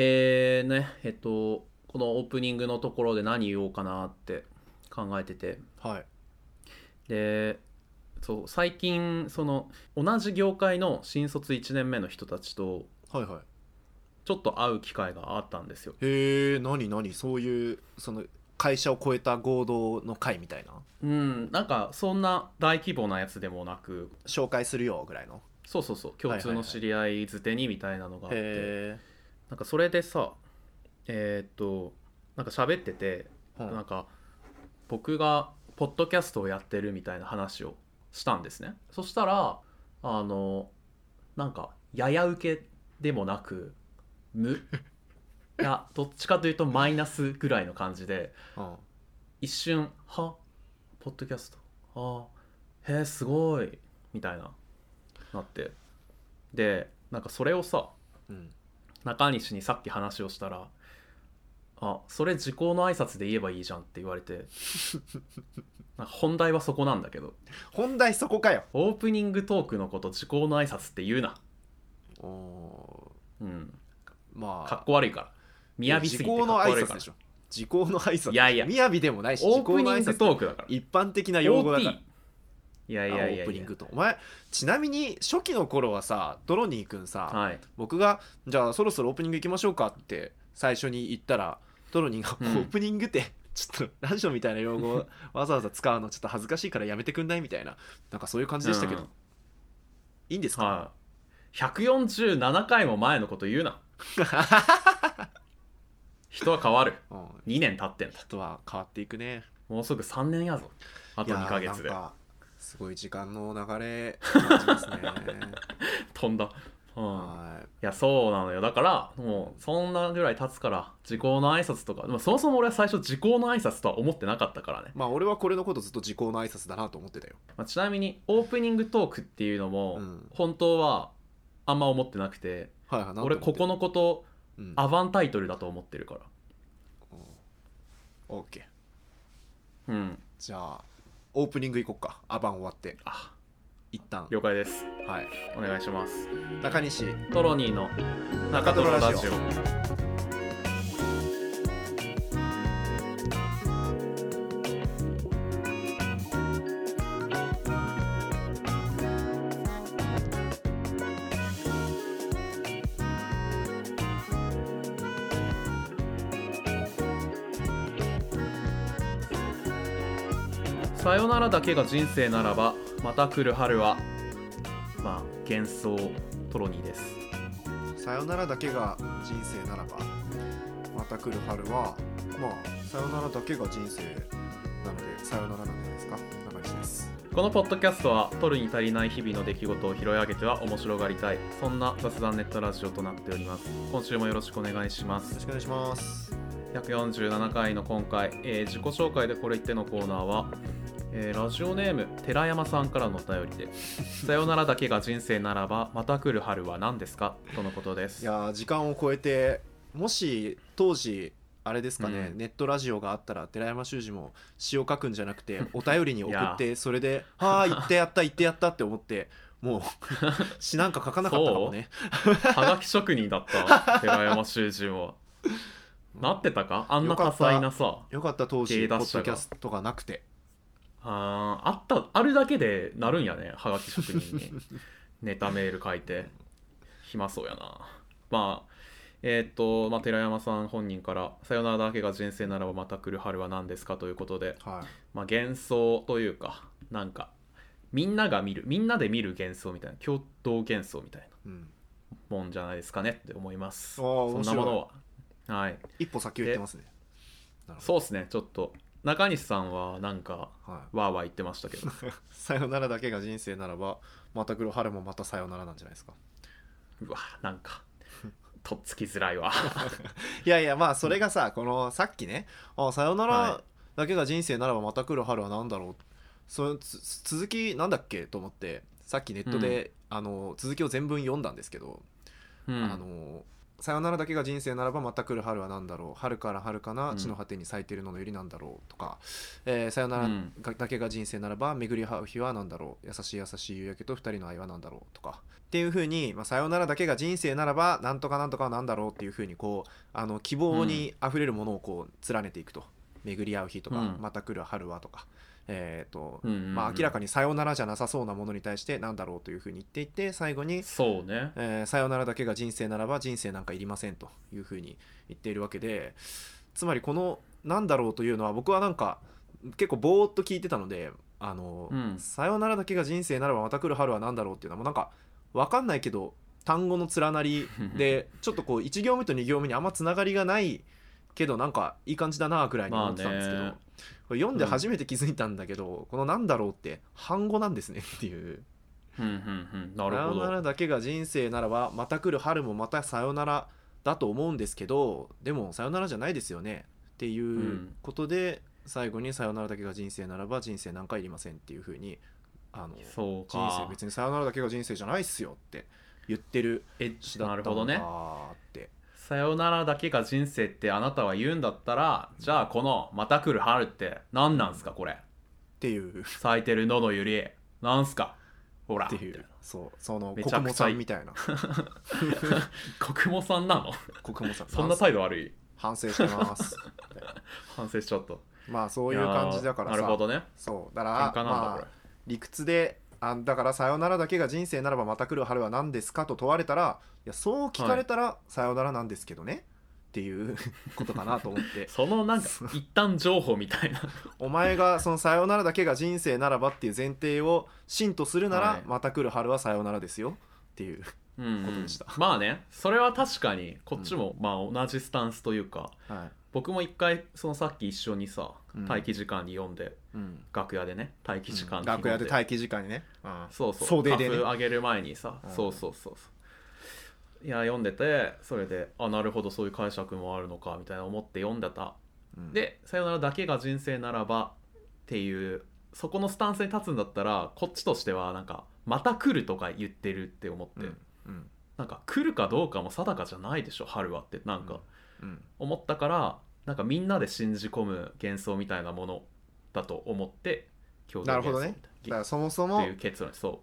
えー、ねえっとこのオープニングのところで何言おうかなって考えてて。はい。でそう最近その同じ業界の新卒1年目の人たちとはいはい。ちょっと会う機会があったんですよ。へえ何何？そういうその会社を超えた合同の会みたいな？うんなんかそんな大規模なやつでもなく。紹介するよぐらいの？そうそうそう共通の知り合いづてにみたいなのがあって、へなんかそれでさえーっとなんか喋ってて、え、なんか僕がポッドキャストをやってるみたいな話をしたんですね。そしたらあのなんかやや受けでもなく無 いやどっちかというとマイナスぐらいの感じでうん一瞬「は？ポッドキャスト？あへえすごい」みたいななって。でなんかそれをさうん中西にさっき話をしたら「あそれ時効の挨拶で言えばいいじゃん」って言われて 本題はそこなんだけど。本題そこかよ。オープニングトークのこと時効の挨拶って言うな。おうん。ーまあ。かっこ悪いから。雅すぎてかっこ時効の挨悪いから拶でしょ。時効の挨拶いやいや。雅でもないしオ時ープニングトークだから。一般的な用語だからいやいあやいやいや。オープニングと。お前ちなみに初期の頃はさドロニー君さ、はい。僕がじゃあそろそろオープニング行きましょうかって最初に言ったらドロニーが、うん。オープニングってちょっとラジオみたいな用語を わざわざ使うのちょっと恥ずかしいからやめてくんない？みたいな。なんかそういう感じでしたけど、うん。いいんですか、はい。147回も前のこと言うな。人は変わる。うん。2年経ってんだ。人は変わっていくね。もうすぐ3年やぞ。あといやー2ヶ月ですごい時間の流れ 感じますね。飛んだ。うん。はい。やそうなのよ。だからもうそんなぐらい経つから時効の挨拶とかでもそもそも俺は最初時効の挨拶とは思ってなかったからね、まあ俺はこれのことずっと時効の挨拶だなと思ってたよ。まあ、ちなみにオープニングトークっていうのもうん。本当はあんま思ってなくてはいはい俺ここの、のことうん、アバンタイトルだと思ってるから。オーケー。うん。じゃあオープニング行こうか。アバン終わって。あ。一旦。了解です。はい。お願いします。中西。トロニーの中トロラジオさよならだけが人生ならばまた来る春はまあ幻想トロニーです。さよならだけが人生ならばまた来る春はまあさよならだけが人生なのでさよならなんじゃないですか？中西です。このポッドキャストは取るに足りない日々の出来事を拾い上げては面白がりたい。そんな雑談ネットラジオとなっております。今週もよろしくお願いします。よろしくお願いします。147回の今回、えー自己紹介でこれ言ってのコーナーは、えーラジオネーム寺山さんからのお便りで「さよならだけが人生ならばまた来る春は何ですか?」とのことです。いやー時間を超えてもし当時あれですかね、うん。ネットラジオがあったら寺山修司も詩を書くんじゃなくて お便りに送ってそれで「はあ言ってやった言ってやった」って思ってもう 詩なんか書かなかったかもね。はがき職人だった寺山修司はなってたか？あんな多彩なさ。よかった。当時ポッドキャストがなくてあーあったあるだけでなるんやねはがき職人に。ネタメール書いて。暇そうやな。まあえーっと、まあ、寺山さん本人から「さよならだけが人生ならばまた来る春は何ですか?」ということで、はい。まあ、幻想というかなんかみんなが見るみんなで見る幻想みたいな共同幻想みたいうん、なもんじゃないですかねって思います。あーそんなものは。はい。一歩先を言ってますね。そうですね。ちょっと中西さんはなんかど、はい、わーわー言ってましたけど。さよならだけが人生ならばまた来る春もまたさよならなんじゃないですか。うわなんかとっつきづらいわ。いやいやまあそれがさこのさっきね「あさよなはらだけが人生ならばまた来る春は何だろう」そのつ続きなんだっけ？と思ってさっきネットで、あの続きを全文読んだんですけどうん。あのさよならだけが人生ならばまた来る春は何だろう。春から春かなうん。地の果てに咲いているののよりなんだろうとか、えーさよならだけが人生ならば巡り合う日は何だろう。優しい優しい夕焼けと二人の愛は何だろうとか。っていうふうに、まあ、さよならだけが人生ならばなんとかなんとかはなんだろうっていうふうにこうあの希望にあふれるものをこう連ねていくと。巡り合う日とか、うん。また来る春はとかえーとうんうんうん。まあ、明らかにさよならじゃなさそうなものに対してなんだろうというふうに言っていって最後に、そうね。えーさよならだけが人生ならば人生なんかいりませんというふうに言っているわけでつまりこの「なんだろう」というのは僕はなんか結構ぼーっと聞いてたのであの、うん。さよならだけが人生ならばまた来る春は何だろうっていうのはもうなんか分かんないけど単語の連なりで ちょっとこう1行目と2行目にあんまつながりがないけどなんかいい感じだなぐらいに思ってたんですけど、まあねこれ読んで初めて気づいたんだけど、この「なんだろう」って反語なんですねっていう。うんうんうん。なさるほよならどだけが人生ならばまた来る春もまたさよならだと思うんですけどでもさよならじゃないですよねっていううんことで、最後にさよならだけが人生ならば人生なんかいりませんっていうふうにあのそう人生か別にさよならだけが人生じゃないっすよって言ってるえ詩だなったのかるほどねって、さよならだけが人生ってあなたは言うんだったらじゃあこのまた来る春って何なんすかこれ？っていう。咲いてる野のゆりなんすか？ほら。っていう。そう。そのめちゃくちゃ国母さんみたいな。国母さんなの？国母さん。そんな態度悪い？反省してます。反省しちゃったまあそういう感じだからさ。なるほどね。そう。だ喧からまあ理屈であだから「さよならだけが人生ならばまた来る春は何ですか?」と問われたらいやそう聞かれたら「さよならなんですけどね」っていうことかなと思って。そのなんか一旦情報みたいな。お前がその「さよならだけが人生ならば」っていう前提を真とするなら、はい。また来る春はさよならですよ。っていううんことでした。まあねそれは確かにこっちもまあ同じスタンスというか。はい、僕も一回そのさっき一緒にさうん。待機時間に読んでうん。楽屋でね待機時間に楽屋で待待機時間にね、うんそうそう。袖でね。カフあげる前にさ、うん。そうそうそうそう。いや読んでてそれであなるほどそういう解釈もあるのかみたいな思って読んでた。うん。で「さよならだけが人生ならば」っていうそこのスタンスに立つんだったらこっちとしてはなんか「また来る」とか言ってるって思って、うん。うん。なんか来るかどうかも定かじゃないでしょ春はってなんか。うん。思ったからなんかみんなで信じ込む幻想みたいなものだと思って共同なるほどね。幻想みたいな。だからそもそもっていう結論。そ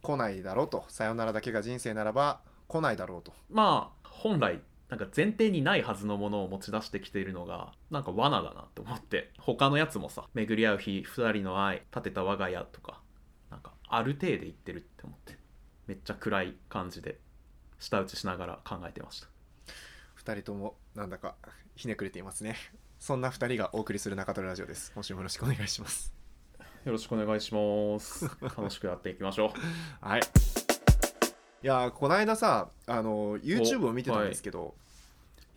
来ないだろうと。さよならだけが人生ならば来ないだろうと。うまあ本来なんか前提にないはずのものを持ち出してきているのがなんか罠だなって思って。他のやつもさ巡り合う日二人の愛立てた我が家とかなんかある程度言ってるって思って。めっちゃ暗い感じで舌打ちしながら考えてました。2人ともなんだかひねくれていますね。そんな2人がお送りする中トロラジオです。今週もよろしくお願いします。よろしくお願いします。楽しくやっていきましょう。はい。いやーこの間さあの YouTube を見てたんですけど、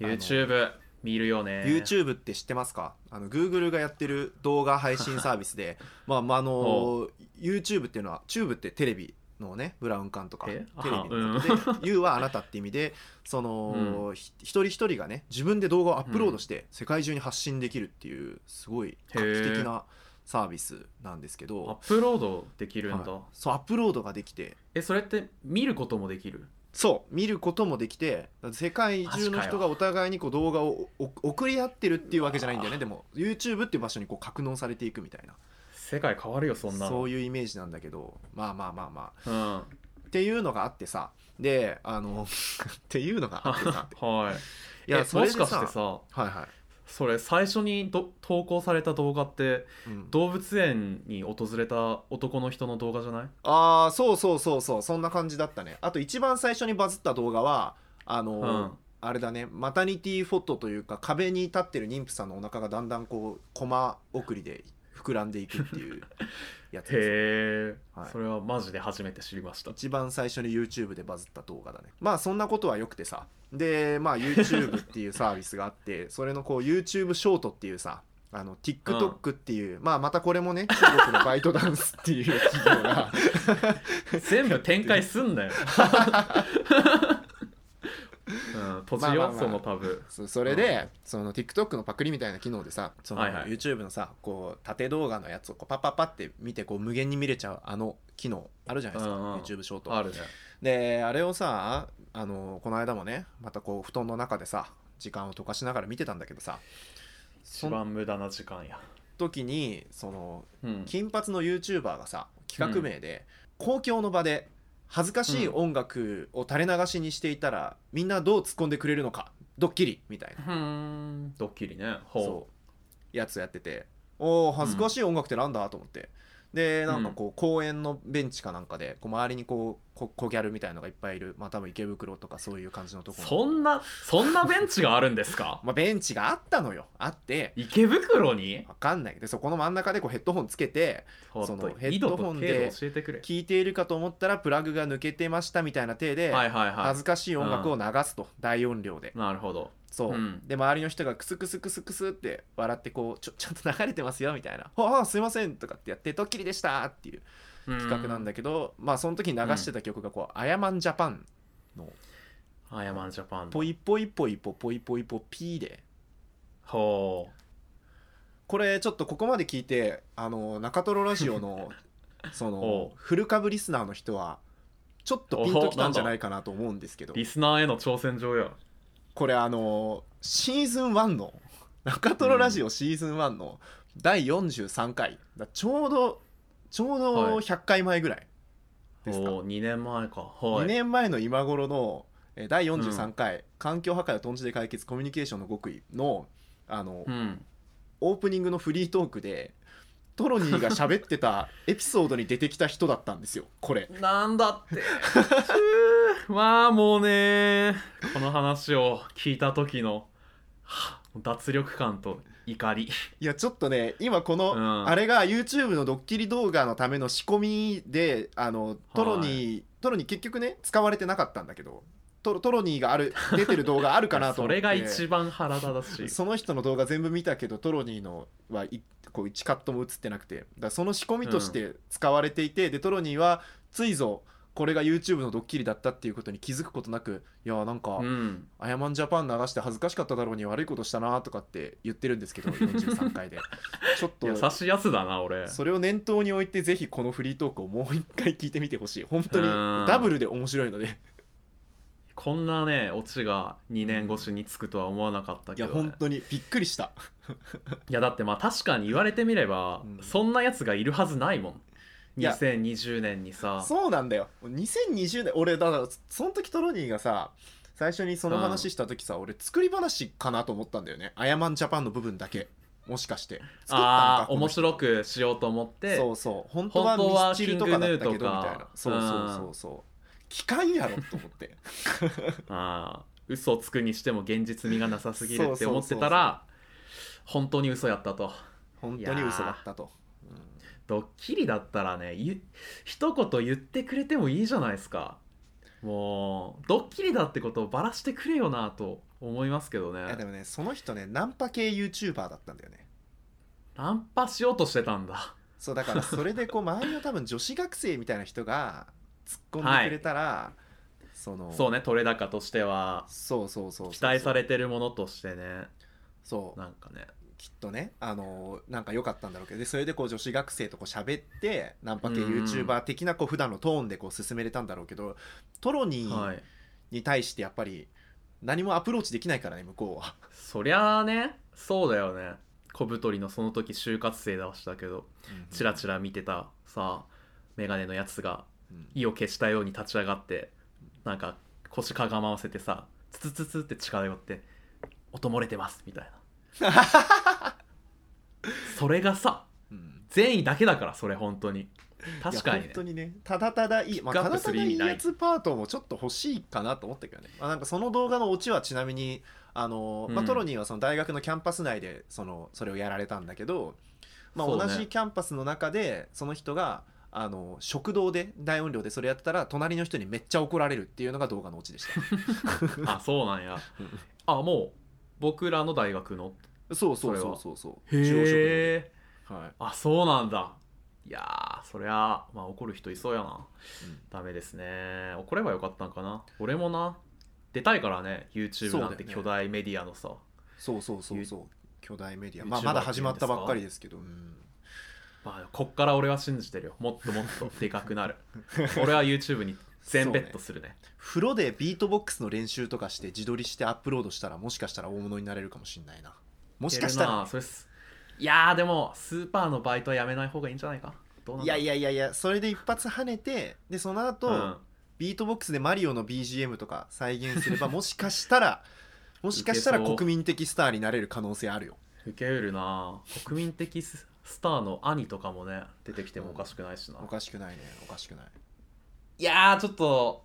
あの YouTube 見るよね。YouTube って知ってますか？あの Google がやってる動画配信サービスで まあまああの YouTube っていうのはチューブってテレビのねブラウン管とかテレえビの。ことで「You はあなた」って意味でその、ひ一人一人がね自分で動画をアップロードして世界中に発信できるっていうすごい画期的なサービスなんですけアッど、プロードできるんだ、はい。そうアップロードができて。えそれって見ることもできる？そう見ることもできて世界中の人がお互いにこう動画をお送り合ってるっていうわけじゃないんだよね。でも YouTube っていう場所にこう格納されていくみたいな世界変わるよそんなの。そういうイメージなんだけど。まあまあまあまあ。うん。っていうのがあってさ。であの っていうのがあってさ。はい。いやえもしそれでさかしてさはいはい、それ最初にど投稿された動画ってうん、動物園に訪れた男の人の動画じゃない？ああそうそうそうそう。そんな感じだったね。あと一番最初にバズった動画はあの、うん。あれだね。マタニティフォトというか壁に立ってる妊婦さんのお腹がだんだんこうコマ送りで膨らんでいくっていうやつです。へえ、はい。それはマジで初めて知りました。一番最初に YouTube でバズった動画だね。まあそんなことはよくてさ。でまあ YouTube っていうサービスがあって それのこう YouTube ショートっていうさあの TikTok っていう、まあまたこれもね中国のバイトダンスっていう企業が。全部展開すんなよ うん閉じよ、まあまあ。まあそのタブ。そそれで、その TikTok のパクリみたいな機能でさそのはいはい。YouTube のさこう縦動画のやつをこうパッパッパって見てこう無限に見れちゃうあの機能あるじゃないですか、うんうん YouTube ショート。あるね。であれをさあのこの間もねまたこう布団の中でさ時間を溶かしながら見てたんだけどさそ一の番無駄な時間や。時にそのうん。金髪の YouTuber がさ企画名で、公共の場で恥ずかしい音楽を垂れ流しにしていたら、みんなどう突っ込んでくれるのかドッキリみたいな。ドッキリね。ほう。そう。やつやってて。おお恥ずかしい音楽ってなんだ？と思ってでなんかこう公園のベンチかなんかでこう周りにこうこ小ギャルみたいのがいっぱいいるまあ多分池袋とかそういう感じのところ。そんなそんなベンチがあるんですか？まあ、ベンチがあったのよ。あって。池袋に？わかんない。でそこの真ん中でこうヘッドホンつけてそのとヘッドホンで聞いているかと思ったらプラグが抜けてましたみたいな体で、恥ずかしい音楽を流すと、大音量で。いなるほどそう、うん。で周りの人がクスクスクスクスって笑ってこうちょちゃんと流れてますよみたいな「ああすいません」とかってやって「ドッキリでした」っていう企画なん。だけど、まあその時に流してた曲がこう「アヤマンジャパン」のアヤマンジャパン「ポイポイポイポポイポイポピー」でほこれちょっとここまで聞いてあの中トロラジオのそおのフル株リスナーの人はちょっとピンときたんじゃないかなと思うんですけどうリスナーへの挑戦状やこれあのシーズン1の 中トロラジオシーズン1の第43回。だちょうどちょうどはい。100回前ぐらいですか、お2年前か。はい。2年前の今頃のえー第43回、環境破壊をとんちで解決コミュニケーションの極意のあの、うん。オープニングのフリートークでトロニーが喋ってたエピソードに出てきた人だったんですよ。これ。なんだって。まあもうね。この話を聞いた時のは脱力感と怒り。いやちょっとね今この、うん。あれが YouTube のドッキリ動画のための仕込みであのトロニー、トロニー結局ね使われてなかったんだけどトロトロニーがある出てる動画あるかなとそ思って。れが一番腹立たしい。その人の動画全部見たけどトロニーのはいこう1カットも映ってなくて。だその仕込みとして使われていて、でトロニーはついぞこれが YouTube のドッキリだったっていうことに気づくことなくいやなんか、うん。アヤマンジャパン流して恥ずかしかっただろうに悪いことしたなとかって言ってるんですけど43回で。ちょっと優しいやつだな俺。それを念頭に置いてぜひこのフリートークをもう一回聞いてみてほしい。本当にうん。ダブルで面白いのでこんなねオチが2年越しにつくとは思わなかったいやけど、ね、本当に。びっくりした。いやだってまあ確かに言われてみれば、うん。そんなやつがいるはずないもん。いや。2020年にさ。そうなんだよ。2020年俺だからその時トロニーがさ最初にその話した時さ、俺作り話かなと思ったんだよね。アヤマンジャパンの部分だけ。もしかして。作ったのああか面白くしようと思って。そうそう。本当はミスチルとかだったけどみたいな。そうそうそうそう機関やろと思って。ああ嘘をつくにしても現実味がなさすぎるって思ってたら本当に嘘やったと。本当に嘘だったと、ドッキリだったらねゆ一言言ってくれてもいいじゃないですか。もうドッキリだってことをバラしてくれよなと思いますけどね。いやでもねその人ねナンパ系 YouTuber だったんだよね。ナンパしようとしてたんだ。そうだからそれでこう周りの多分女子学生みたいな人が突っ込んでくれたら、そのそうね取れ高としては。そうそうそう期待されてるものとしてね。そう。なんかね。きっとねあのなんか良かったんだろうけど。でそれでこう女子学生とこう喋ってナンパ系 YouTuber 的なこう普段のトーンでこう進めれたんだろうけどトロニーはい。に対してやっぱり何もアプローチできないからね向こうは。そりゃあね。そうだよね。小太りのその時就活生だしたけど。チラチラ見てたさメガネのやつが。うん意を消したように立ち上がってなんか腰かがまわせてさツツツツって近寄って「音漏れてます」みたいな。それがさうん。善意だけだからそれ本当に。確かにね。本当にね。ただただいい、まあ、ただただいいやつパートもちょっと欲しいかなと思ったけどね、まあ、なんかその動画のオチはちなみにあの、まあ、うんトロニーはその大学のキャンパス内でそのそれをやられたんだけど、まあ、同じキャンパスの中でその人があの食堂で大音量でそれやってたら隣の人にめっちゃ怒られるっていうのが動画のオチでした。あそうなんや。あもう僕らの大学のそうそうそうそう。そうへえはい。あそうなんだ。いやーそりゃまあ怒る人いそうやな。うん。ダメですね。怒ればよかったんかな。俺もな出たいからね YouTube なんて巨大メディアのさ、そうそうそうそう。巨大メディア、まあ、まだ始まったばっかりですけど、うんまあ、こっから俺は信じてるよ。もっともっとでかくなる。俺は YouTube に全ベットするね。風呂でビートボックスの練習とかして自撮りしてアップロードしたらもしかしたら大物になれるかもしれないな。もしかしたら。な。それす。いやーでもスーパーのバイトはやめない方がいいんじゃないか。いやいやいやいやそれで一発跳ねてでその後、うん。ビートボックスでマリオの BGM とか再現すれば もしかしたらもしかしたら国民的スターになれる可能性あるよ。受けうるな。国民的ススターの兄とかもね出てきてもおかしくないしな、おかしくないね。おかしくない。いやーちょっと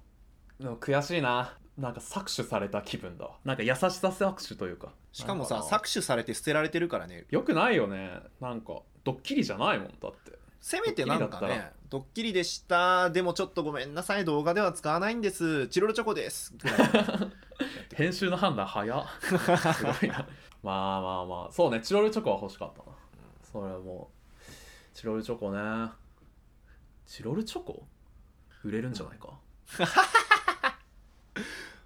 でも悔しいな。なんか搾取された気分だわ。なんか優しさ搾取というか。しかもさなんかな搾取されて捨てられてるからね。よくないよね。なんかドッキリじゃないもんだって。せめてなんかドッキリだったねドッキリでした。でもちょっとごめんなさい動画では使わないんです。チロルチョコです。ぐらい。編集の判断早っ。すごいな。まあまあまあ。そうねチロルチョコは欲しかったな、それはもうチロルチョコね。チロルチョコ？売れるんじゃないか、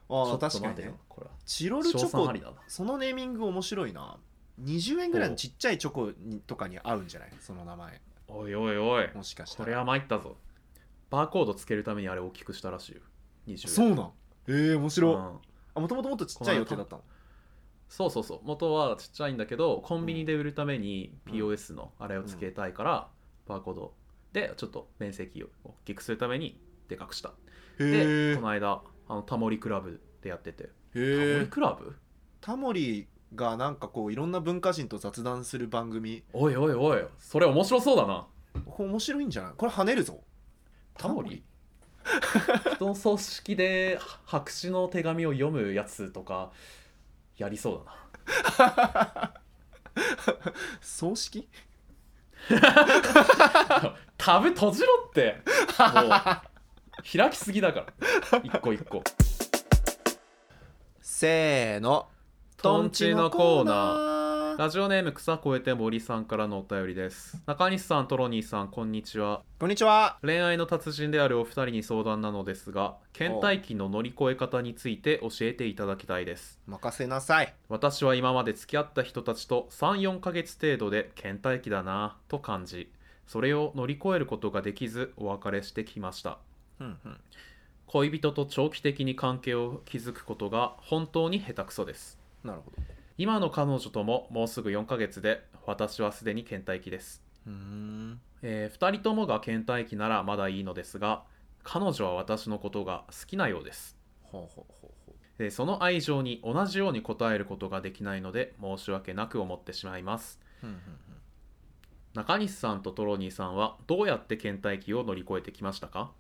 ああ確かにね。これは。チロルチョコそのネーミング面白いな。20円ぐらいのちっちゃいチョコにとかに合うんじゃない？その名前。おいおいおい。もしかしたら。これは参ったぞ。バーコードつけるためにあれ大きくしたらしいよ。20そうなん？えー、面白。い、うん。あもともともっとちっちゃい予定だったのそうそうそう。元はちっちゃいんだけどコンビニで売るためにうん。POS のあれをつけたいから、バーコードでちょっと面積を大きくするためにでかくした。でこの間あのタモリクラブでやってて。タモリクラブ？タモリがなんかこういろんな文化人と雑談する番組。おいおいおい。それ面白そうだな。面白いんじゃない？これ跳ねるぞ。タモリ？人の葬式で白紙の手紙を読むやつとかやりそうだな。葬式？タブ閉じろって。もう開きすぎだから。一個一個。せーの。トンチのコーナーラジオネーム草越えて森さんからのお便りです。中西さんトロニーさんこんにちは。こんにちは。恋愛の達人であるお二人に相談なのですが倦怠期の乗り越え方について教えていただきたいです。任せなさい。私は今まで付き合った人たちと34ヶ月程度で倦怠期だなぁと感じそれを乗り越えることができずお別れしてきました。うんうん。恋人と長期的に関係を築くことが本当に下手くそです。なるほど今の彼女とももうすぐ4ヶ月で私はすでに倦怠期です、うーん。え2人ともが倦怠期ならまだいいのですが彼女は私のことが好きなようです。ほうほうほうほでその愛情に同じように応えることができないので申し訳なく思ってしまいます。ううんうん。中西さんとトロニーさんはどうやって倦怠期を乗り越えてきましたか？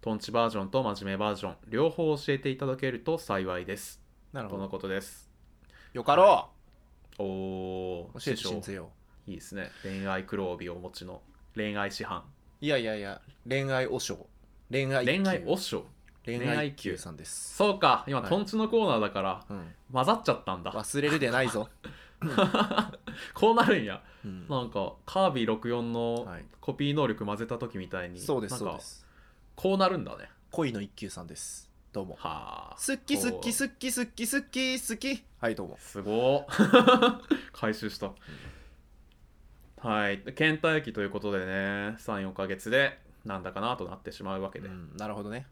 トンチバージョンと真面目バージョン両方教えていただけると幸いです。とのなるほど。ことですよかろおおう教えて信ぜよいいですね。恋愛黒帯をお持ちの恋愛師範ういやいやいや恋愛和尚。恋愛恋愛級おっしょ恋恋愛級。さんです。そうか。今、はい。トンチのコーナーだからうん。混ざっちゃったんだ。忘れるでないぞ。こうなるんや。うん。なんかカービィ64のはい。コピー能力混ぜた時みたいにそうですそうです。こうなるんだね。恋の一休さんですどうも。はあ。好き好き好き好き好き好きはいどうも。すごっ。回収した、はい。倦怠期ということでね34ヶ月でなんだかなとなってしまうわけで、うんなるほどね。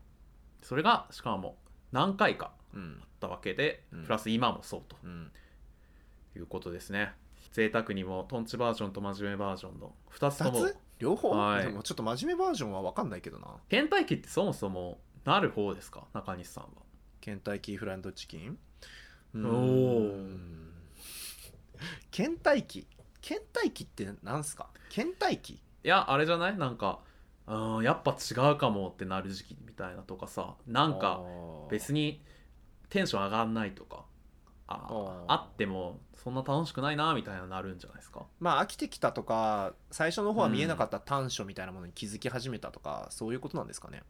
それがしかも何回かうん。あったわけで、うん。プラス今もそううん。ということですね。贅沢にもトンチバージョンと真面目バージョンの2つとも。2つ？両方、はい。でもちょっと真面目バージョンは分かんないけどな。倦怠期ってそもそもなる方ですか？中西さんは。ケンタッキーフライドチキン？おうーん。ケンタッキ？ーケンタッキーってなんすか？ケンタッキ？いやあれじゃない？なんかうんやっぱ違うかもってなる時期みたいなとかさ。なーんか別にテンション上がんないとかああってもそんな楽しくないなみたいなのなるんじゃないですか？まあ飽きてきたとか最初の方は見えなかった短所みたいなものに気づき始めたとか、そういうことなんですかね？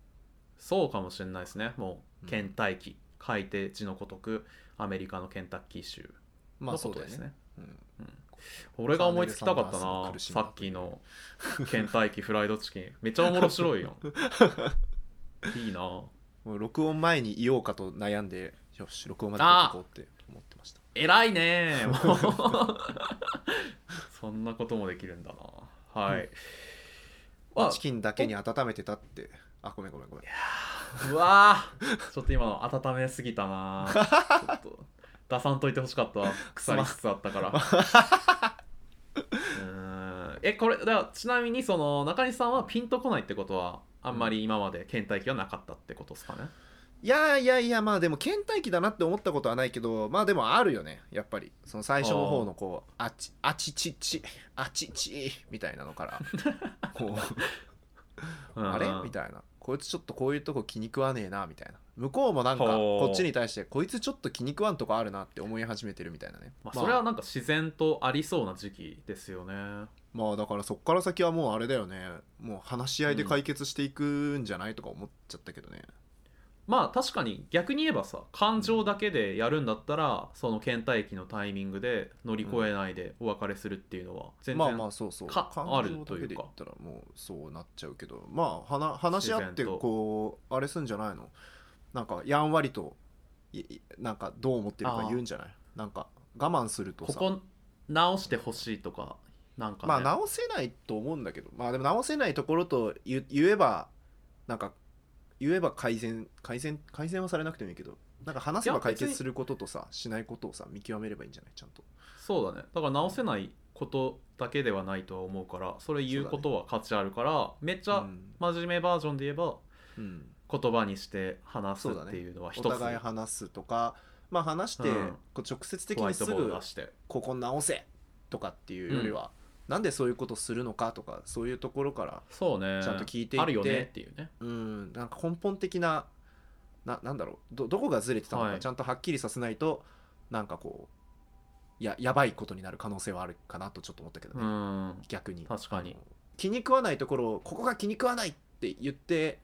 そうかもしれないですね。もううん。倦怠期書いて字のごとくアメリカのケンタッキー州まのことですね、うん。俺が思いつきたかったな。さっきの倦怠期フライドチキン。めっちゃ面白いよ いいな。もう録音前に言おうかと悩んでよし録音まで撮こうって思ってました。偉いねもう そんなこともできるんだな。はい、あチキンだけに温めてたってあごめんごめんごめん。うわー。ちょっと今の温めすぎたな ちょっと出さんといてほしかったわ。腐りつつあったから。うーん。えこれだからちなみにその中西さんはピンとこないってことはあんまり今まで倦怠期はなかったってことですかね？いやいやいやまあでも倦怠期だなって思ったことはないけどまあでもあるよね。やっぱり。その最初の方のこうあちあちちちあちちみたいなのからこう。あれ？みいたいなこいつちょっとこういうとこ気に食わねえなみたいな。向こうもなんかこっちに対してこいつちょっと気に食わんとこあるなって思い始めてるみたいなね。まあ、それはなんか自然とありそうな時期ですよね。まあだからそっから先はもうあれだよね。もう話し合いで解決していくんじゃないとか思っちゃったけどね、まあ確かに逆に言えばさ感情だけでやるんだったらその倦怠期のタイミングで乗り越えないでお別れするっていうのは全然、まあまあそうそう。かあるというか。たらもうそうなっちゃうけどまあ話話し合ってこうあれすんじゃないの？なんかやんわりとなんかどう思ってるか言うんじゃない？なんか我慢するとさ。ここ直してほしいとかなんか、ね、まあ直せないと思うんだけど。まあでも直せないところと言言えばなんか言えば改善改善改善はされなくてもいいけどなんか話せば解決することとさしないことをさ見極めればいいんじゃない？ちゃんと。そうだね。だから直せないことだけではないとは思うからそれ言うことは価値あるから、めっちゃうん真面目バージョンで言えばうん言葉にして話すっていうのはお一つ、互い話すとかまあ話してうん。こう直接的にすぐここ直せとかっていうよりは、なんでそういうことするのかとかそういうところからそうね。ちゃんと聞いていってあるよねっていうね。うんなんか根本的なななんだろうどどこがずれてたのはい。かちゃんとはっきりさせないと、なんかこうややばいことになる可能性はあるかなとちょっと思ったけどうね、ん。逆に。確かに。気に食わないところをここが気に食わないって言って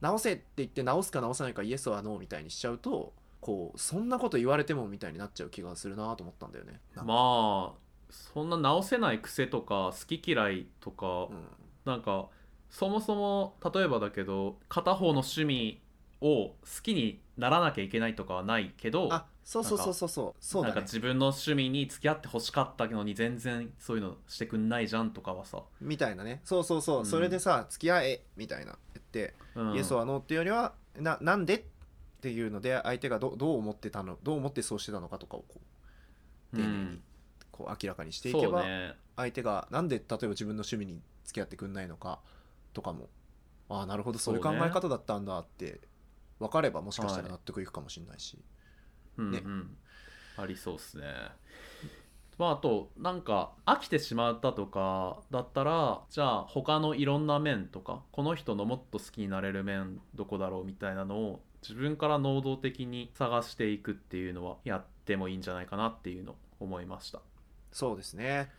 直せって言って直すか直さないかイエスはノーみたいにしちゃうとこうそんなこと言われてもみたいになっちゃう気がするなと思ったんだよね。なんか。まあそんな直せない癖とか好き嫌いとか、うん。なんかそもそも例えばだけど片方の趣味を好きにならなきゃいけないとかはないけどあそうそうそうそうそう。そうなんか自分の趣味に付き合ってほしかったのに全然そういうのしてくんないじゃんとかはさ、みたいなね。そうそうそう、うん。それでさ付き合えみたいな。言って、うん、イエスはノーっていうよりはななんでっていうので相手がどどう思ってたのどう思ってそうしてたのかとかをこう丁寧にこう明らかにしていけば、相手がなんで例えば自分の趣味に付き合ってくんないのかとかもああなるほどそういう考え方だったんだって分かればもしかしたらはい。納得いくかもしれないし、ねうんうん、ありそうっすね。まああとなんか飽きてしまったとかだったらじゃあ他のいろんな面とかこの人のもっと好きになれる面どこだろうみたいなのを自分から能動的に探していくっていうのはやってもいいんじゃないかなっていうのを思いましたそうですね。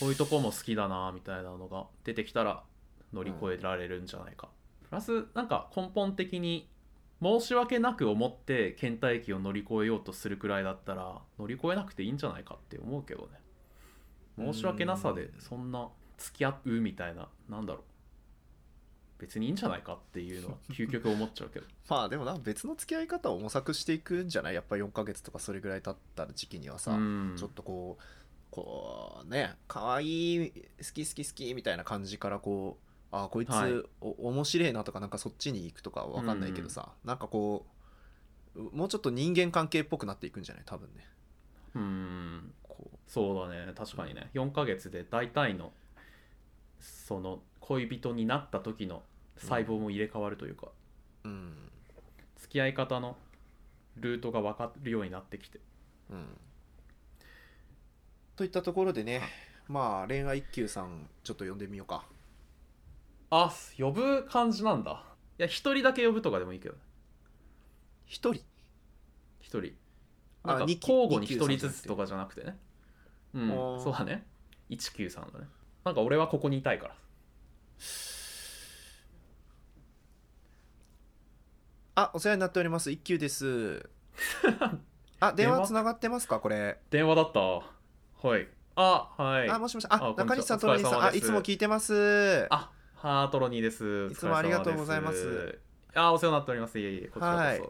こういうとこも好きだなみたいなのが出てきたら乗り越えられるんじゃないか、プラスなんか根本的に申し訳なく思って倦怠期を乗り越えようとするくらいだったら乗り越えなくていいんじゃないかって思うけどね。申し訳なさでそんな付き合うみたいななんだろう。別にいいんじゃないかっていうのは究極思っちゃうけど。まあでもな別の付き合い方を模索していくんじゃない？やっぱり4ヶ月とかそれぐらい経った時期にはさ、うん。ちょっとこうこうね可愛い好き好き好きみたいな感じからこうあこいつ、はい。お面白いなとかなんかそっちに行くとかわかんないけどさ、なんかこうもうちょっと人間関係っぽくなっていくんじゃない？多分ね。うん。こそうだね。確かにね。4ヶ月で大体のその恋人になった時の細胞も入れ替わるというか、ううん。付き合い方のルートが分かるようになってきて。うんといったところでねまあ恋愛一休さんちょっと呼んでみようか。あ呼ぶ感じなんだ。いや一人だけ呼ぶとかでもいいけど一人？一人。あなんか交互に一人ずつとかじゃなくてね。うん。そうだね。193だね。なんか俺はここにいたいから。あお世話になっております。一休です。あ電話つながってますか？これ。電話だったはい。あはい。あもしもし。あ中西さんおトロニーさん。あいつも聞いてます。あハートロニーです。いつもありがとうございます。あお世話になっております。いえいえこちらこそ、はい。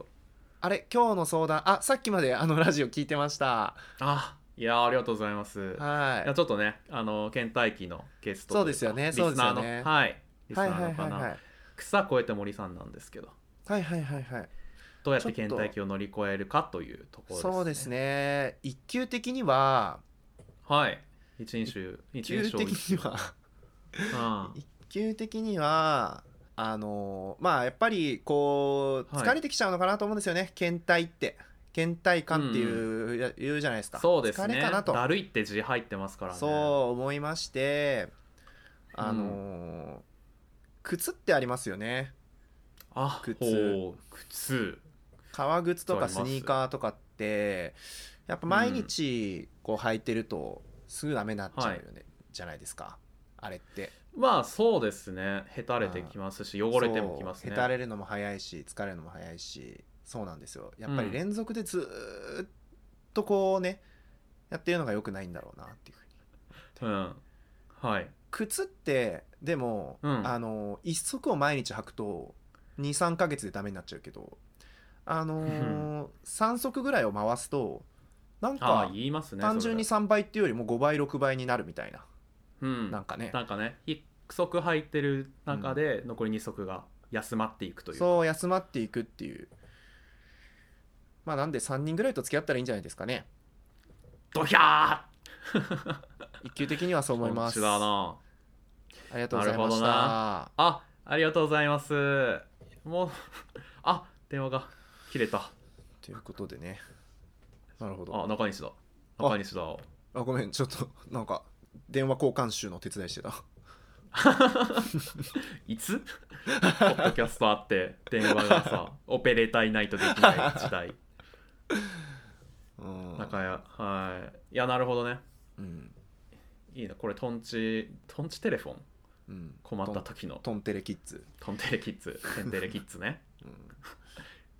あれ今日の相談。あさっきまであのラジオ聞いてました。あいやありがとうございます、い、はい。やちょっとねあの倦怠期のゲストといかそうですよね。そうですよね。はい。リスナはいはいーのかな、はいはい草越えて森さんなんですけど。はいはいはいはい。どうやって倦怠期を乗り越えるかというところですね。そうですね。一級的にははい。一人称一一級的には。あ一級的にはあのーまあやっぱりこうはい。疲れてきちゃうのかなと思うんですよね、倦怠って。倦怠感っていう、や言うじゃないですか。そうですね。疲れかなと。だるいって字入ってますからね。そう思いましてあのー靴ってありますよね。あ靴。ほう。靴。革靴とかスニーカーとかってやっぱ毎日こう履いてるとすぐダメになっちゃうよね、じゃないですかあれって。まあそうですね。へたれてきますし汚れてもきますね。へたれるのも早いし疲れるのも早いしそうなんですよ。やっぱり連続でずーっとこうねやってるのが良くないんだろうなっていうふうにうん。はい。靴ってでも、うん。あの一足を毎日履くと23ヶ月でダメになっちゃうけどあのー、3足ぐらいを回すとなんか言いますね単純にそ3倍っていうよりも5倍6倍になるみたいな。れうん。なんかね。なんかね一足履いてる中で残り2足が休まっていくという。かそう休まっていくっていう。まあなんで3人ぐらいと付き合ったらいいんじゃないですかね。ドヒャ 一級的にはそうー思います。だな。ありがとうございました。あありがとうございます。もう あ電話が切れた。ということでねなるほど。あ中西だ。中西だ。あごめんちょっと なんか電話交換集の手伝いしてた。いつ？ポッドキャストあって電話がさ オペレーターいないとできない時代。うん。中谷はい。いやなるほどね。うん。いいなこれトンチトンチテレフォン？うん。困った時の。トンテレキッズ、トンテレキッズ。テンテレキッズね。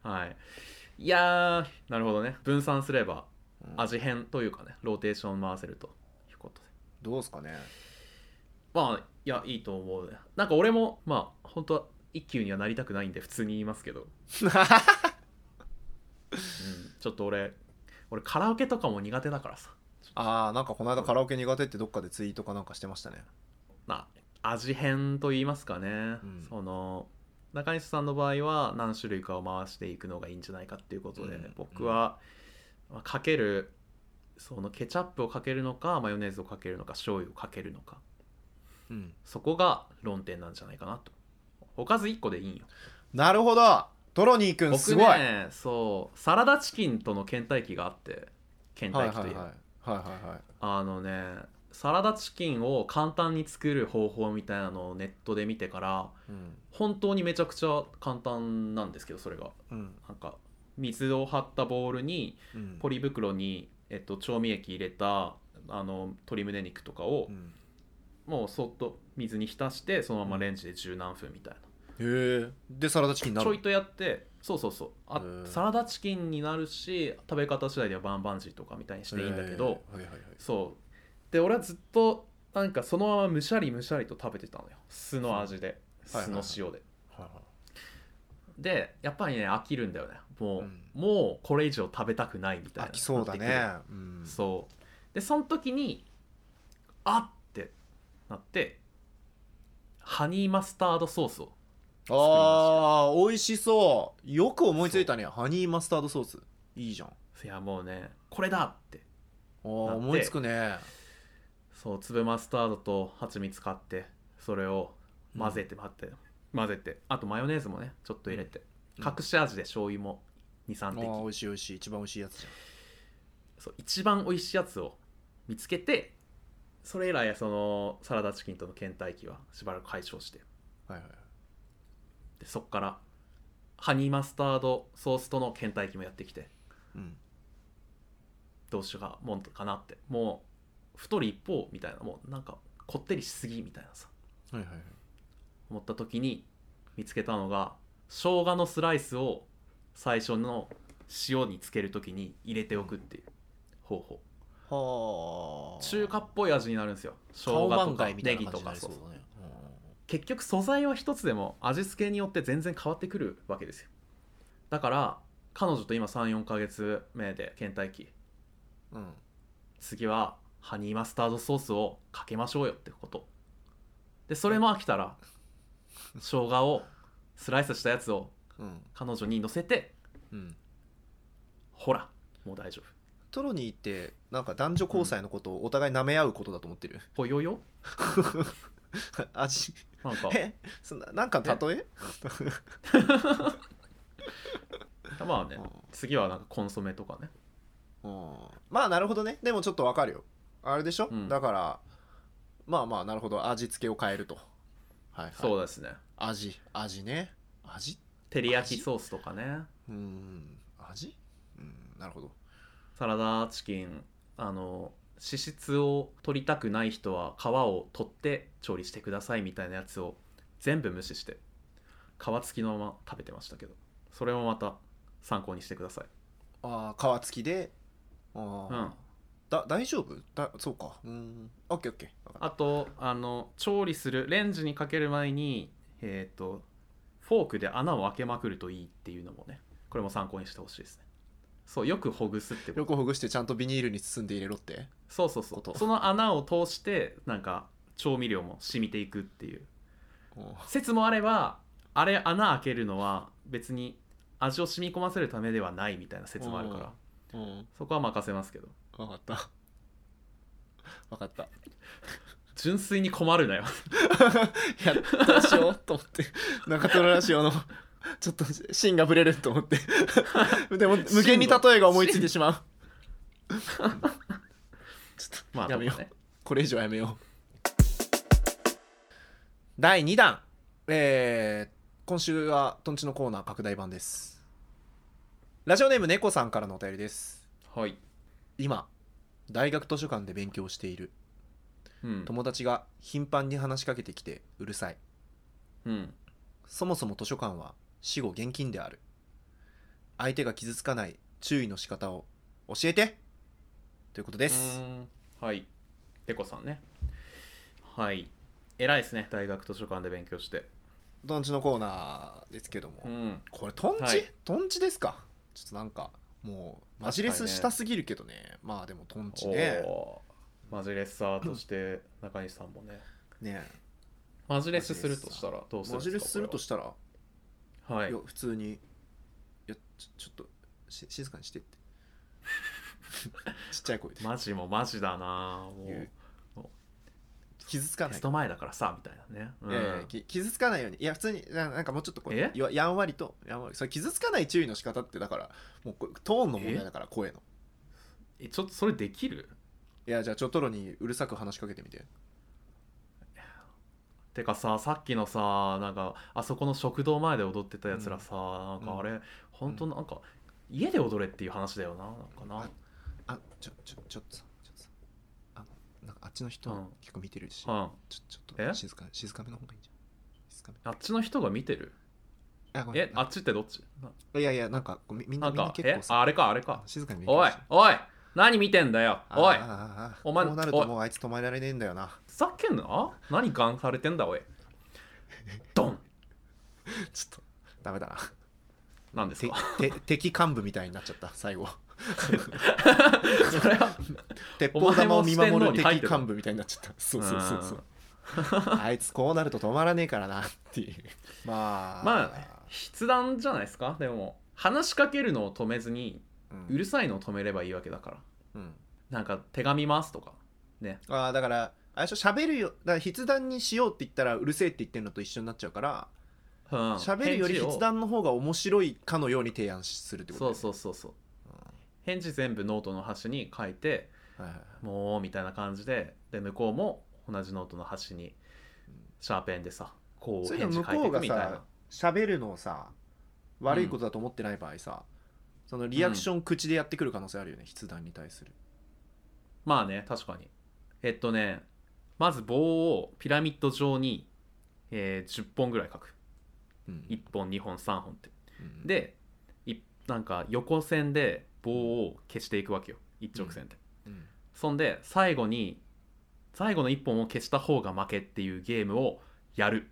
うん。はいいやーなるほどね。分散すればうん。味変というかねローテーション回せるということで。どうですかね？まあいやいいと思うね。なんか俺もまあ本当は一級にはなりたくないんで普通に言いますけど、うん、ちょっと俺俺カラオケとかも苦手だからさ。ああなんかこの間カラオケ苦手ってどっかでツイートかなんかしてましたね。まあ味変と言いますかね、ん。その中西さんの場合は何種類かを回していくのがいいんじゃないかっていうことで、うん。僕は、まあかけるそのケチャップをかけるのかマヨネーズをかけるのか醤油をかけるのか。うん。そこが論点なんじゃないかなと。おかず1個でいいんよ。なるほど。トロニーくんす僕ごい。ねそうサラダチキンとの倦怠期があって倦はい怠期という、はいはい。はいはいはい。あのねサラダチキンを簡単に作る方法みたいなのをネットで見てからうん。本当にめちゃくちゃ簡単なんですけどそれが。うん。なんか水を張ったボウルにうん。ポリ袋に、えっと、調味液入れたあの鶏胸肉とかをうん。もうそっと水に浸してそのままレンジで十何分みたいな。へえ。でサラダチキンになる。ちょいとやってそうそうそう。あサラダチキンになるし食べ方次第ではバンバンジーとかみたいにしていいんだけど、へーはいはいはい。そうで俺はずっとなんかそのままむしゃりむしゃりと食べてたのよ。酢の味で。はい酢の塩で、はいはい。でやっぱりね飽きるんだよね。もう、うん。もうこれ以上食べたくないみたいな。飽きそうだね。なってうん。そう。でその時にあってなってハニーマスタードソースをあー美味しそう。よく思いついたね。ハニーマスタードソース。いいじゃん。いやもうねこれだって。あって。思いつくねそう粒マスタードと蜂蜜買ってそれを混ぜて待って、混ぜてあとマヨネーズもねちょっと入れて、うん。隠し味で醤油もあ23滴、ー美味しい美味しい。一番美味しいやつじそう一番美味しいやつを見つけてそれ以来そのサラダチキンとの倦怠期はしばらく解消して。ゃんはいはい。でそっからハニーマスタードソースとの倦怠期もやってきて。うん。どうしようかもんかなって。もう太り一方みたいなもうなんかこってりしすぎみたいなさ。はいはいはい。思った時に見つけたのが生姜のスライスを最初の塩につける時に入れておくっていう方法。はあ。中華っぽい味になるんですよ。生姜とかネギとかそうそう結局素材は一つでも味付けによって全然変わってくるわけですよ。だから彼女と今34ヶ月目で倦怠期。うん。次はハニーマスタードソースをかけましょうよってこと。でそれも飽きたら生姜をスライスしたやつをうん。彼女に乗せてうん。ほらもう大丈夫。トロニーってなんか男女交際のことをお互い舐め合うことだと思ってる、ほよよ。味なんか。え？そんななんか例え？まあね次はなんかコンソメとかね。うん。まあなるほどね。でもちょっとわかるよあれでしょ、うん。だからまあまあなるほど。味付けを変えると。はい、はい、そうですね。味味ね。味？照り焼きソースとかね。うん。味？うんなるほど。サラダチキン。あの脂質を取りたくない人は皮を取って調理してくださいみたいなやつを全部無視して皮付きのまま食べてましたけど。それもまた参考にしてください。ああ皮付きで？あー、うんだ大丈夫？だそうか。うん。オッケーオッケー。あとあの調理するレンジにかける前にえっ、とフォークで穴を開けまくるといいっていうのもねこれも参考にしてほしいですね。そうよくほぐすってよくほぐしてちゃんとビニールに包んで入れろってそうそうそう。その穴を通してなんか調味料も染みていくっていう。お説もあればあれ穴開けるのは別に味を染み込ませるためではないみたいな説もあるから。うん。そこは任せますけど分かった。分かった。純粋に困るなよ。い やどうしようと思って。中トロラジオのちょっと芯がぶれると思って。でも無限に例えが思いついてしまう。ちょっまあとやめよう、ね。これ以上やめよう。第2弾。えー、今週はトンチのコーナー拡大版です。ラジオネーム猫さんからのお便りです。はい今大学図書館で勉強している。うん。友達が頻繁に話しかけてきてうるさい。うん。そもそも図書館は死後現金である。相手が傷つかない注意の仕方を教えて。ということです。はい。ペコさんね。はい。偉いですね。大学図書館で勉強して。トンチのコーナーですけども、うん。これトンチ、はい。トンチですか？ちょっとなんかもうマジレスしたすぎるけどね。まあでもトンチねマジレッサーとして中西さんもね。ね。マジレスするとしたらどうするんですか？マジレスするとしたら、ははい。いや普通に。いやちょちょっとし静かにしてって。ちっちゃい声で。マジもマジだなもう傷つかない。テスト前だからさみたいなね、うん。いやいやき傷つかないように。いや普通にななんかもうちょっとこうえ？ややんわりと。やんわり。それ傷つかない注意の仕方ってだからもうこれトーンの問題だから声の。えちょっとそれできる？いやじゃあちょトロにうるさく話しかけてみて。てかささっきのさなんかあそこの食堂前で踊ってたやつらさ、なんかあれ、本当なんか家で踊れっていう話だよな。なんかな、あちょちょちょっとさちょっとさ。あのなんかあっちの人うん。結構見てるし、うん、ちょちょっえ？と静か静かめの方がいいんじゃん。静かめ。あっちの人が見てる？あごめん。え？あっちってどっち？ないやいやなんかこうみみんななんか？みんな結構さえああれかあれか。静かに勉おいおい何見てんだよ？おい。お前こうなるともうあいつ止まられねえんだよな。ふざけんな？何ガンされてんだ？おい。ドン。ちょっとダメだな。てなんですか？て 敵幹部みたいになっちゃった最後それは鉄砲玉を見守る敵幹部みたいになっちゃった。そうそうそうそう。あいつこうなると止まらねえからなっていう。まあまあ筆談じゃないですか？でも話しかけるのを止めずにうん。うるさいのを止めればいいわけだから。うん。なんか手紙ますとか。ね。ああだからあれでしょ？喋るよだから筆談にしようって言ったらうるせえって言ってるのと一緒になっちゃうからうん。喋るより筆談の方が面白いかのように提案するってことそうそうそうそう返事全部ノートの端に書いてうんはいはいはい。もうみたいな感じでで向こうも同じノートの端にシャーペンでさこう返事書いていくみたいな。向こ喋るのをさ悪いことだと思ってない場合さ、そのリアクション口でやってくる可能性あるよね、筆談に対する。まあね確かに。えっとねまず棒をピラミッド状に、えー10本ぐらい書く。うん。1本2本3本って。うん。でいなんか横線で棒を消していくわけよ。一直線で、うん。そんで最後に最後の1本を消した方が負けっていうゲームをやる、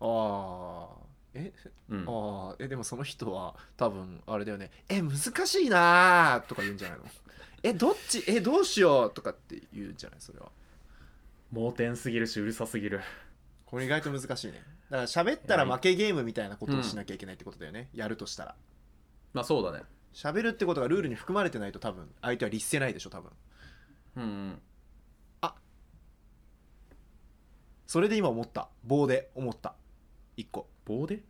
ああえ？うん、ああえでもその人は多分あれだよね。え難しいなー！とか言うんじゃないの？えどっち？えどうしようとかって言うんじゃない？それは。盲点すぎるしうるさすぎる。これ意外と難しいね。だから喋ったら負けゲームみたいなことをしなきゃいけないってことだよね、やるとしたらまあそうだね。喋るってことがルールに含まれてないと多分相手は律せないでしょ多分。うんうん。それで今思った。棒で思った。1個。棒で？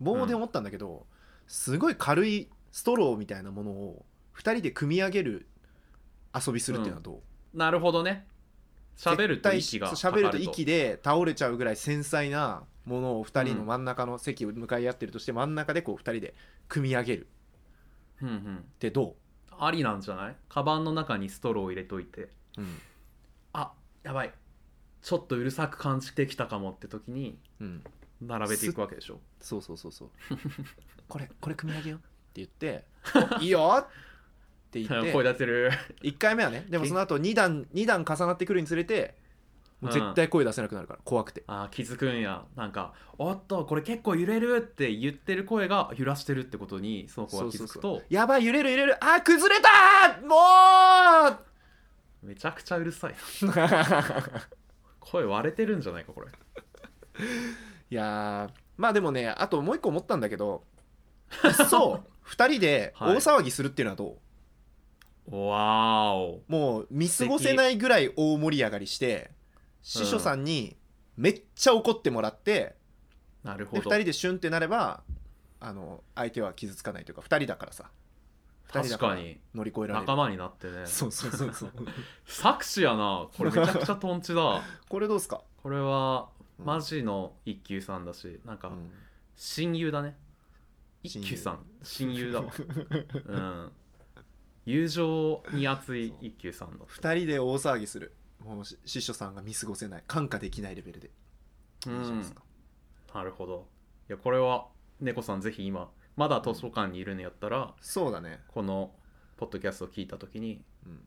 棒で思ったんだけど、すごい軽いストローみたいなものを2人で組み上げる遊びするっていうのはどう、なるほどね。喋ると息が絶対そう喋ると息で倒れちゃうぐらい繊細なものを2人の真ん中の席を向かい合ってるとして真ん中でこう2人で組み上げる。うんうん。ってどありなんじゃない？カバンの中にストローを入れといて。う、うん。あやばい。ちょっとうるさく感じてきたかもって時にうん、並べていくわけでしょ？そうそうそうそう。これこれ組み上げようって言って「お いいよ!」って言って。声出せる。1回目はねでもその後2段2段重なってくるにつれてもう絶対声出せなくなるから怖くて。あー気づくんや。なんか「おっとこれ結構揺れる」って言ってる声が揺らしてるってことにその子が気づくと。やばい揺れる揺れる。あー崩れたーもうめちゃくちゃうるさい 声割れてるんじゃないかこれ。いやーまあでもねあともう一個思ったんだけど そう。2人で大騒ぎするっていうのはどう、わーお。もう見過ごせないぐらい大盛り上がりして師匠さんにめっちゃ怒ってもらって、で2なるほど。人でシュンってなればあの相手は傷つかないというか2人だからさ。2人だから確かに。乗り越えられる。仲間になってね。そうそうそうそう。作詞やな。これめちゃくちゃトンチだ。これどうすか、これはうん。マジの一休さんだしなんかうん。親友だね。一休さん。親友。だわ。うん。友情に熱い一休さんの2人で大騒ぎするもうし師匠さんが見過ごせない感化できないレベルで。なるほど。いやこれは猫さんぜひ今まだ図書館にいるのやったらそうだね、このポッドキャストを聞いた時にうん、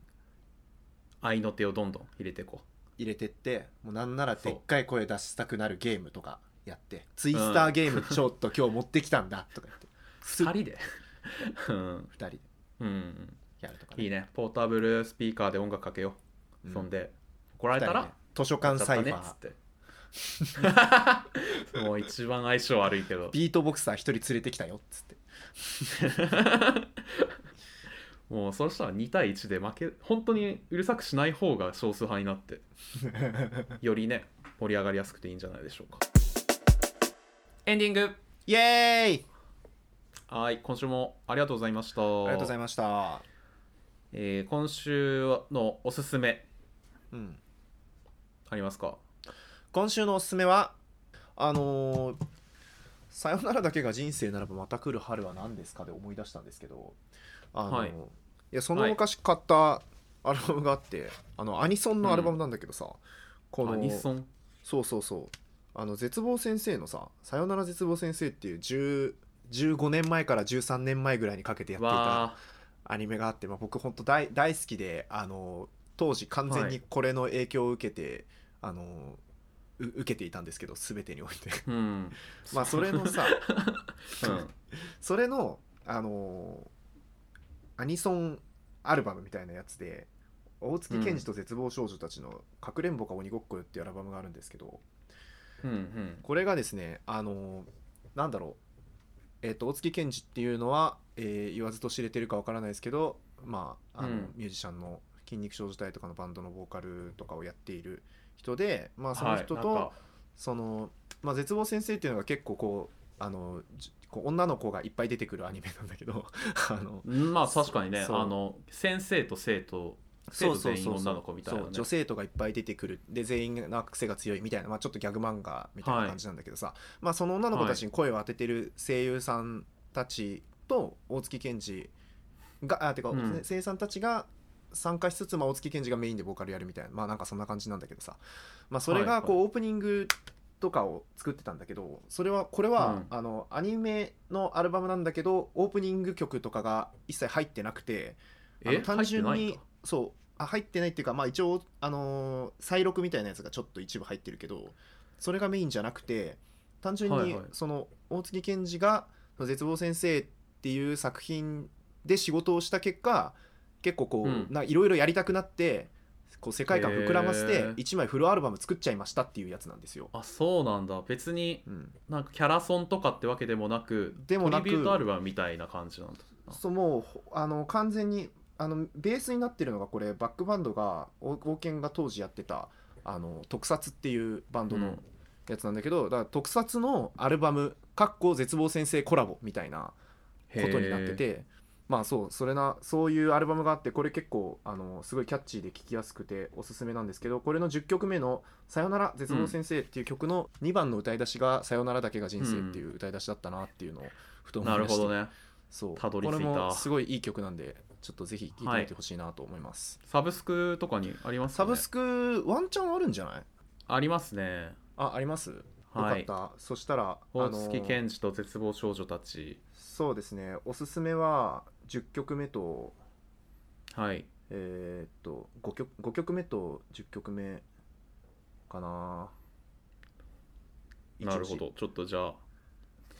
愛の手をどんどん入れていこ入れてってもうなんならでっかい声出したくなるゲームとかやってツイスターゲームちょっと今日持ってきたんだとか言って。う2人で。うん、2人でうん、やるとかね。いいね。ポータブルスピーカーで音楽かけよう、うん。そんで怒られたら図書館サイファー、やって。もう一番相性悪いけど。ビートボクサー一人連れてきたよっつって。もうそしたら2対1で負け本当にうるさくしない方が少数派になって。よりね盛り上がりやすくていいんじゃないでしょうか。エンディング。イエーイ！はい今週もありがとうございました。あありがとうございました。えー今週のおすすめ。うんありますか？今週のおすすめはあのーさよならだけが人生ならばまた来る春は何ですか?」で思い出したんですけどあのーはい。いやその昔買ったアルバムがあって、あのアニソンのアルバムなんだけどさ、このアニソン？そうそうそう。あの絶望先生のさ「さよなら絶望先生」っていう10 15年前から13年前ぐらいにかけてやっていたわアニメがあって、まあ、僕本当大大好きであの当時完全にこれの影響を受けて、あのう受けていたんですけど全てにおいて。ーうん。まあそれのさ うん。それのあのアニソンアルバムみたいなやつで大月健二と絶望少女たちの「かくれんぼか鬼ごっこよ」っていうアルバムがあるんですけどうんうん。これがですねあのなんだろう。えっ、と大月健二っていうのは、えー言わずと知れてるかわからないですけどまああの、うん。ミュージシャンの筋肉少女隊とかのバンドのボーカルとかをやっている人でまあその人と、はいその、まあ、絶望先生っていうのが結構こうあのじこう女の子がいっぱい出てくるアニメなんだけど あのうんまあ確かにねあの先生と生徒生徒全員女の子みたいなね。女生徒がいっぱい出てくる。で全員が癖が強いみたいな、まあ、ちょっとギャグ漫画みたいな感じなんだけどさ、まあ、その女の子たちに声を当ててる声優さんたちと大月健二があてか、うん。声優さんたちが参加しつつ、まあ、大月健二がメインでボーカルやるみたいなまあなんかそんな感じなんだけどさ、まあ、それがこう、はオープニングとかを作ってたんだけどそれはこれは、うん。あのアニメのアルバムなんだけどオープニング曲とかが一切入ってなくてあえ？の単純に入ってないんだ。そう。あ入ってないっていうかまあ一応あのー再録みたいなやつがちょっと一部入ってるけどそれがメインじゃなくて単純にその大月健二が「絶望先生」っていう作品で仕事をした結果結構こう、うん。ないろいろやりたくなってこう世界観膨らませへてー。1枚フルアルバム作っちゃいましたっていうやつなんですよ。あそうなんだ。別にうん、なんかキャラソンとかってわけでもなくでもなくトリビュートアルバムみたいな感じなんだ。そうもうほあの完全にあのベースになってるのがこれバックバンドがお王権が当時やってたあの特撮っていうバンドのうん。やつなんだけど、だから特撮のアルバム「かっこ絶望先生コラボ」みたいなことになっててまあそうそれなそういうアルバムがあってこれ結構あのすごいキャッチーで聴きやすくておすすめなんですけどこれの10曲目の「さよなら絶望先生」っていう曲の2番の歌い出しが「さよならだけが人生」っていう歌い出しだったなっていうのをふと思ないるましたほどね。そう。たどり着いた。これもすごいいい曲なんでちょっとぜひ聴いてみてほしいなと思います、サブスクとかにありますか、ね、サブスクワンチャンあるんじゃない？ありますね。ああります？よはい。かった、そしたら大あの月健二と絶望少女たち。そうですね。おすすめは10曲目とはい。えーっと 5, 曲5曲目と10曲目かな。なるほど。ちょっとじゃあ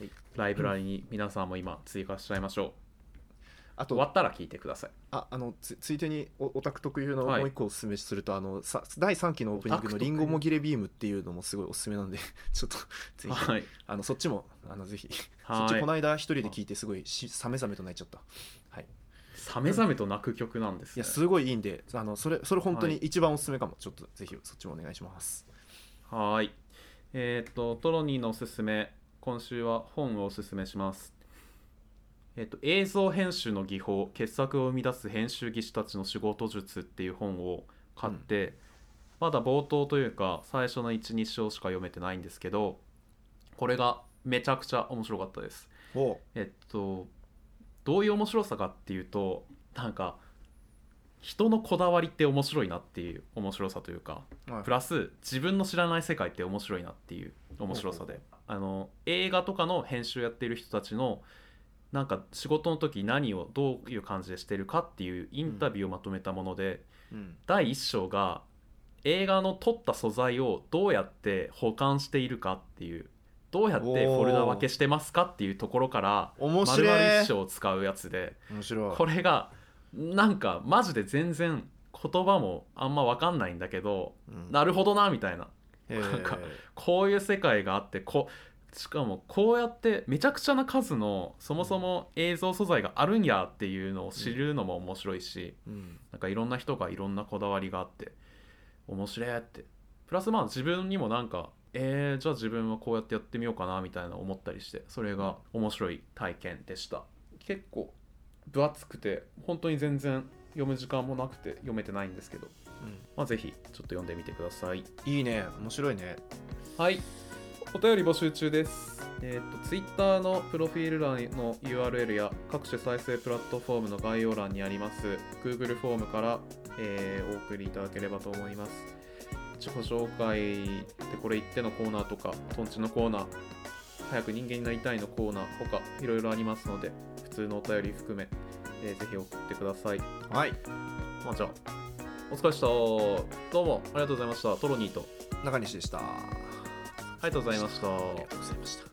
い。ライブラリに皆さんも今追加しちゃいましょうあと終わったら聞いてください。ああのつついでにおオタク特有のもはい。う一個おすすめすると、あのさ第3期のオープニングの「オタク特有？リンゴもぎれビーム」っていうのもすごいおすすめなんで ちょっとぜひはい。あのそっちもあのぜひ。そっはいちこの間一人で聞いてすごいしさめざめと泣いちゃった。はい。さめざめと泣く曲なんですね。いやすごいいいんであのそれそれ本当にはい一番おすすめかも、ちょっとぜひそっちもお願いします。はーい。えっ、と、トロニーのおすすめ、今週は本をおすすめします。えっ、と、映像編集の技法、傑作を生み出す編集技師たちの仕事術っていう本を買って、まだ冒頭というか、最初の1、2章しか読めてないんですけど、これがめちゃくちゃ面白かったです。お。えっと、どういう面白さかっていうと、なんか、人のこだわりって面白いなっていう面白さというか、はい。プラス自分の知らない世界って面白いなっていう面白さで。あの映画とかの編集やってる人たちのなんか仕事の時何をどういう感じでしてるかっていうインタビューをまとめたもので、うん。第1章が映画の撮った素材をどうやって保管しているかっていうどうやってフォルダ分けしてますかっていうところから面丸々白い1章を使うやつでこれがなんかマジで全然言葉もあんま分かんないんだけどうん。なるほどなみたいな。なんかこういう世界があってこしかもこうやってめちゃくちゃな数のそもそも映像素材があるんやっていうのを知るのも面白いし、うん。なんかいろんな人がいろんなこだわりがあって面白いってプラスまあ自分にもなんかえー、じゃあ自分はこうやってやってみようかなみたいな思ったりしてそれが面白い体験でした。結構分厚くて本当に全然読む時間もなくて読めてないんですけど、まあ、ぜひちょっと読んでみてください。いいね。面白いね。はい。お便り募集中です。えっ、と、Twitter のプロフィール欄の URL や各種再生プラットフォームの概要欄にあります Google フォームから、えーお送りいただければと思います。自己紹介でこれ言ってのコーナーとか、トンチのコーナー、早く人間になりたいのコーナー、他いろいろありますので、普通のお便り含め、えーぜひ送ってください。はいまあ、じゃあ、お疲れでした。どうもありがとうございました。トロニーと。中西でしたありがとうございました。りがとうございました